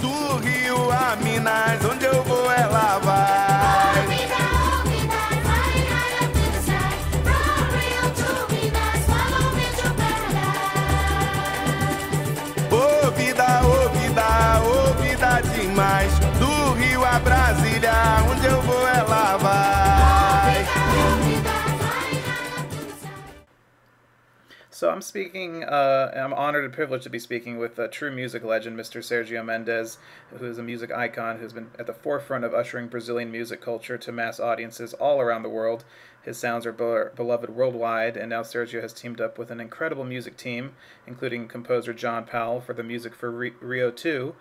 Do Rio a Minas, onde So I'm speaking. Uh, I'm honored and privileged to be speaking with a true music legend, Mr. Sergio Mendes, who is a music icon who's been at the forefront of ushering Brazilian music culture to mass audiences all around the world. His sounds are be- beloved worldwide, and now Sergio has teamed up with an incredible music team, including composer John Powell for the music for Ri- Rio 2,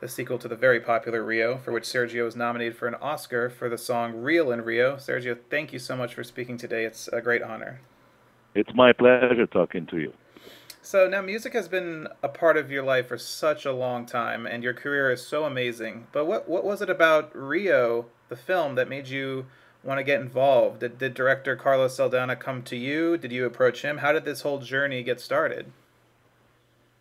the sequel to the very popular Rio, for which Sergio was nominated for an Oscar for the song Real in Rio. Sergio, thank you so much for speaking today. It's a great honor. It's my pleasure talking to you. So now music has been a part of your life for such a long time and your career is so amazing. But what what was it about Rio, the film that made you want to get involved? Did, did director Carlos Saldanha come to you? Did you approach him? How did this whole journey get started?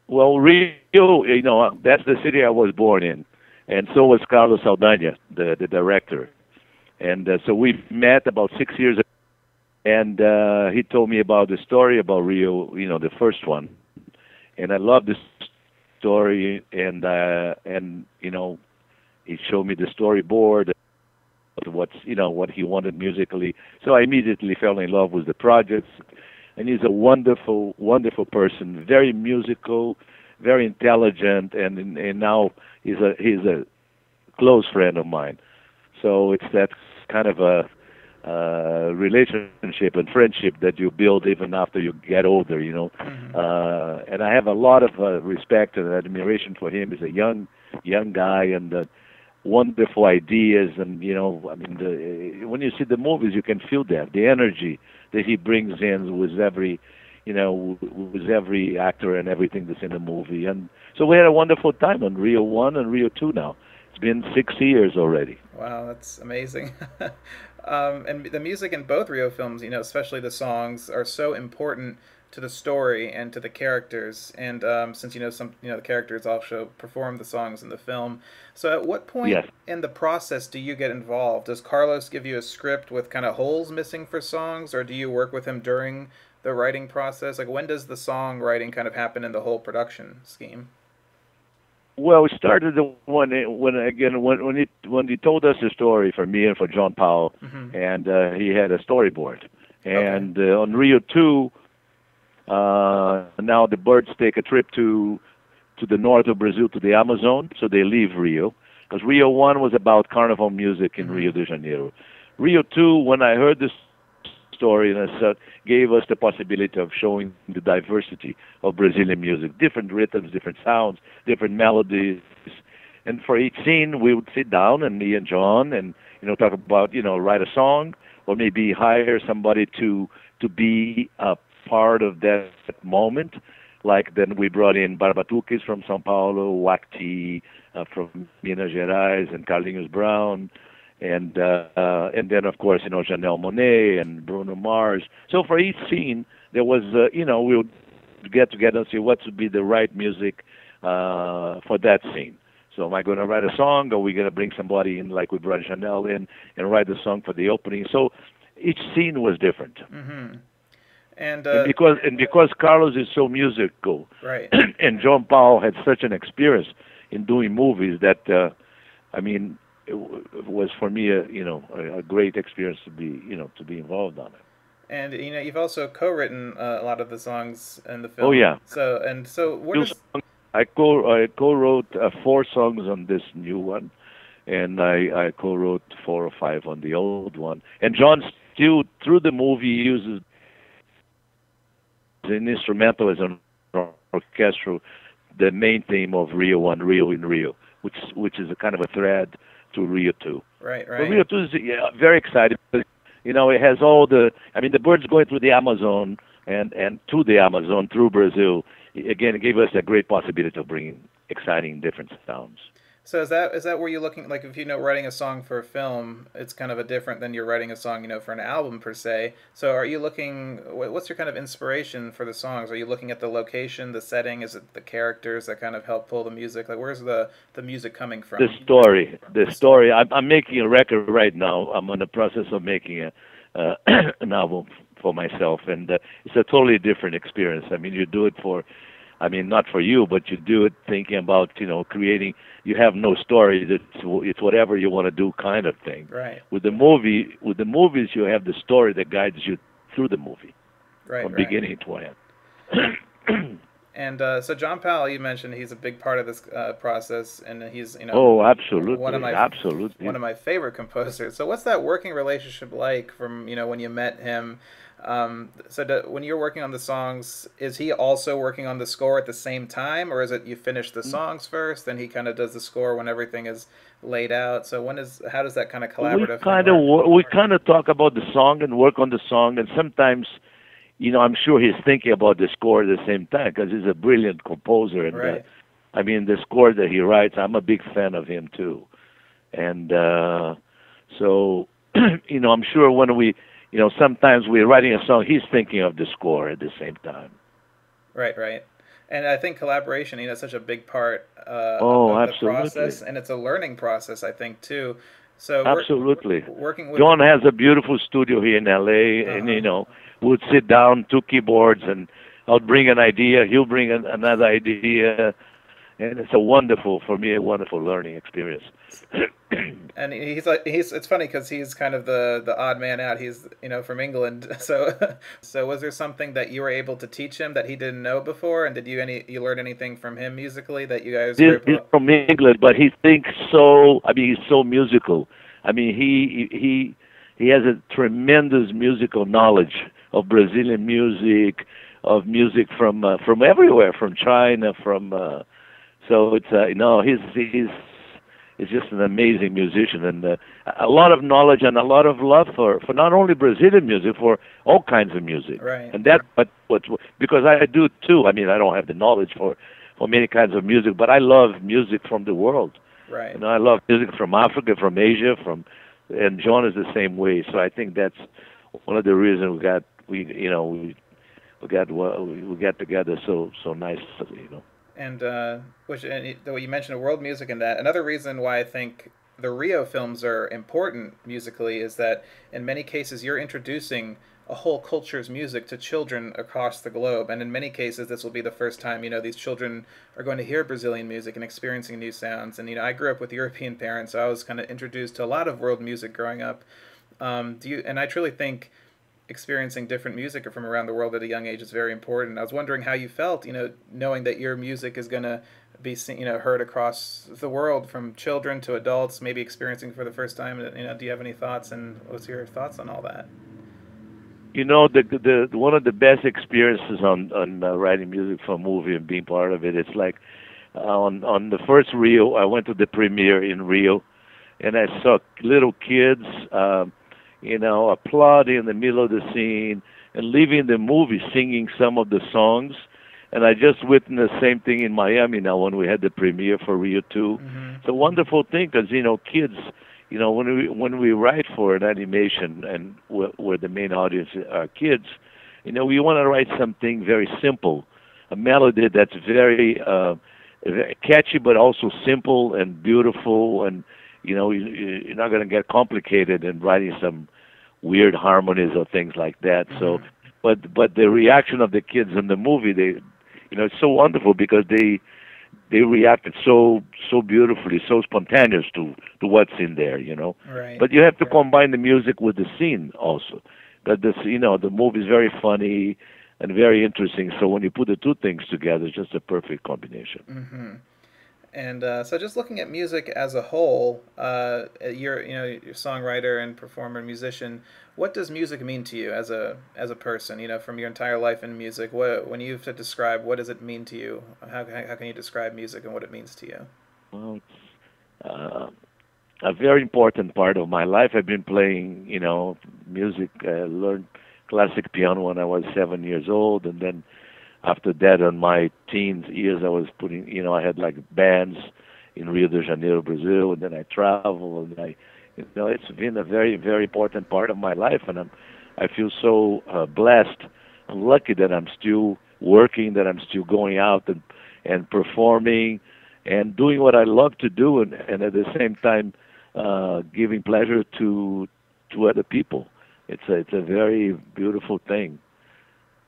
Well, Rio, you know, that's the city I was born in, and so was Carlos Saldanha, the the director, and uh, so we met about six years ago, and uh, he told me about the story about Rio, you know, the first one, and I love this story, and uh, and you know, he showed me the storyboard, what's you know what he wanted musically, so I immediately fell in love with the project and he's a wonderful, wonderful person. Very musical, very intelligent, and and now he's a he's a close friend of mine. So it's that kind of a uh, relationship and friendship that you build even after you get older. You know, uh, and I have a lot of uh, respect and admiration for him. He's a young young guy and. Uh, wonderful ideas and you know i mean the, when you see the movies you can feel that the energy that he brings in with every you know with every actor and everything that's in the movie and so we had a wonderful time on rio 1 and rio 2 now it's been 6 years already Wow, that's amazing. um, and the music in both Rio films, you know, especially the songs, are so important to the story and to the characters. And um, since you know some, you know, the characters also perform the songs in the film. So, at what point Yes. in the process do you get involved? Does Carlos give you a script with kind of holes missing for songs, or do you work with him during the writing process? Like, when does the song writing kind of happen in the whole production scheme? Well, we started the when when again when when he when he told us the story for me and for John Powell, and uh, he had a storyboard, and uh, on Rio two, uh, now the birds take a trip to to the north of Brazil to the Amazon, so they leave Rio. Because Rio one was about carnival music in Rio de Janeiro. Rio two, when I heard this story and I said, gave us the possibility of showing the diversity of Brazilian music, different rhythms, different sounds, different melodies. And for each scene, we would sit down, and me and John, and you know, talk about you know, write a song, or maybe hire somebody to to be a part of that moment. Like then we brought in Barbatuques from São Paulo, Uakti uh, from Minas Gerais, and Carlinhos Brown and uh, uh, and then of course you know Janelle Monáe and Bruno Mars. So for each scene there was uh, you know we would get together and see what would be the right music uh, for that scene. So am I going to write a song, or are we going to bring somebody in like we brought Janelle in and write the song for the opening? So each scene was different, Mm-hmm. And, and uh, because and because Carlos is so musical, right. and John Powell had such an experience in doing movies that uh, I mean it, w- was for me a you know a, a great experience to be you know to be involved on it. And you know, you've also co-written uh, a lot of the songs in the film. Oh, yeah. So and so, songs- I co I co-wrote uh, four songs on this new one, and I I co-wrote four or five on the old one. And John still through the movie uses an instrumental as an orchestral, the main theme of Rio One, Rio in Rio, which which is a kind of a thread to Rio Two. right, But right? Rio Two is yeah, very exciting. because, You know, it has all the. I mean, the birds going through the Amazon and and to the Amazon through Brazil. Again, it gave us a great possibility of bringing exciting different sounds. So is that is that where you're looking like if you know writing a song for a film, it's kind of a different than you're writing a song you know for an album per se. So are you looking? What's your kind of inspiration for the songs? Are you looking at the location, the setting? Is it the characters that kind of help pull the music? Like where's the the music coming from? the story the story I'm, I'm making a record right now i'm in the process of making a uh, an album for myself and uh, it's a totally different experience i mean you do it for i mean not for you but you do it thinking about you know creating you have no story it's it's whatever you want to do kind of thing Right, with the movie with the movies you have the story that guides you through the movie right, from right. beginning to end And uh, so John Powell, you mentioned he's a big part of this uh, process, and he's you know oh absolutely one of my absolutely one of my favorite composers. So what's that working relationship like from you know when you met him? Um, so do, when you're working on the songs, is he also working on the score at the same time, or is it you finish Mm. the songs first, then he kind of does the score when everything is laid out? So when is how does that kind of collaborative? we kind of work? we kind of talk about the song and work on the song and sometimes you know i'm sure he's thinking about the score at the same time because he's a brilliant composer and uh, Right. i mean the score that he writes i'm a big fan of him too and uh so you know i'm sure when we you know sometimes we're writing a song he's thinking of the score at the same time Right, right. And I think collaboration, you know, is such a big part uh, Oh, of absolutely. the process, and it's a learning process, I think, too. So absolutely working with John has a beautiful studio here in LA, and Uh-huh. you know, we'd sit down, two keyboards, and I'll bring an idea, he'll bring an, another idea, and it's a wonderful, for me, a wonderful learning experience. and he's like he's it's funny because he's kind of the the odd man out he's you know from england so so was there something that you were able to teach him that he didn't know before and did you any you learn anything from him musically that you guys were He's, he's from England, but he thinks so. I mean, he's so musical. I mean, he he he has a tremendous musical knowledge of Brazilian music, of music from uh, from everywhere, from China, from. Uh, so it's uh, you know he's he's he's just an amazing musician and uh, a lot of knowledge and a lot of love for for not only Brazilian music for all kinds of music. Right. And that but what because I do too. I mean, I don't have the knowledge for for many kinds of music, but I love music from the world. right You know, I love music from Africa, from Asia, from and John is the same way. So I think that's one of the reasons we got we you know we we got well, we we got together so so nicely. You know. And uh, which and though you mentioned world music and that another reason why I think the Rio films are important musically is that in many cases you're introducing a whole culture's music to children across the globe. And in many cases this will be the first time you know these children are going to hear Brazilian music and experiencing new sounds. And you know I grew up with European parents so I was kind of introduced to a lot of world music growing up. Um, do you and I truly think experiencing different music from around the world at a young age is very important. I was wondering how you felt, you know, knowing that your music is going to be, seen, you know, heard across the world from children to adults, maybe experiencing for the first time. You know, do you have any thoughts and what's your thoughts on all that? You know, the the one of the best experiences on on uh, writing music for a movie and being part of it. It's like uh, on on the first Rio, I went to the premiere in Rio, and I saw little kids, um, you know, applauding in the middle of the scene and leaving the movie singing some of the songs. And I just witnessed the same thing in Miami now when we had the premiere for Rio 2 It's a wonderful thing because you know kids you know when we when we write for an animation and where, where the main audience are kids you know we want to write something very simple a melody that's very uh very catchy but also simple and beautiful and you know you, you- you're not going to get complicated in writing some weird harmonies or things like that so but but the reaction of the kids in the movie they you know it's so wonderful because they they reacted so so beautifully, so spontaneous to to what's in there, you know. Right. But you have to combine the music with the scene also. But this, you know, the movie is very funny and very interesting. So when you put the two things together, it's just a perfect combination. hmm And uh, so, just looking at music as a whole, uh, you're you know you're songwriter and performer, musician. What does music mean to you as a as a person? You know, from your entire life in music. What when you have to describe, what does it mean to you? How how can you describe music and what it means to you? Well, uh, a very important part of my life. I've been playing, you know, music. I learned classic piano when I was seven years old, and then after that, on my teens years, I was putting, you know, I had like bands in Rio de Janeiro, Brazil, and then I travel, and I, you know, it's been a very, very important part of my life, and I'm, I feel so uh, blessed lucky that I'm still working, that I'm still going out and and performing, and doing what I love to do, and, and at the same time, uh, giving pleasure to to other people. It's a it's a very beautiful thing.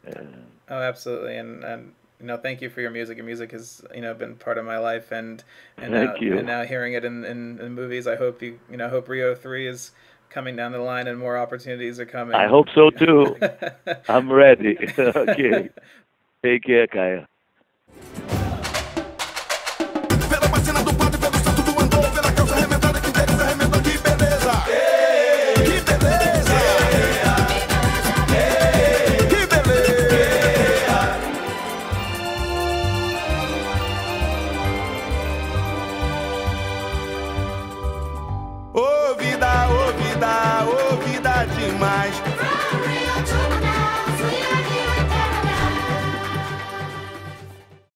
Uh, Oh, absolutely, and and you know, thank you for your music. Your music has you know been part of my life, and and Thank now, you. and now hearing it in, in, in movies, I hope you you know hope Rio three is coming down the line and more opportunities are coming. I hope so too. I'm ready. okay. Take care, Kaya.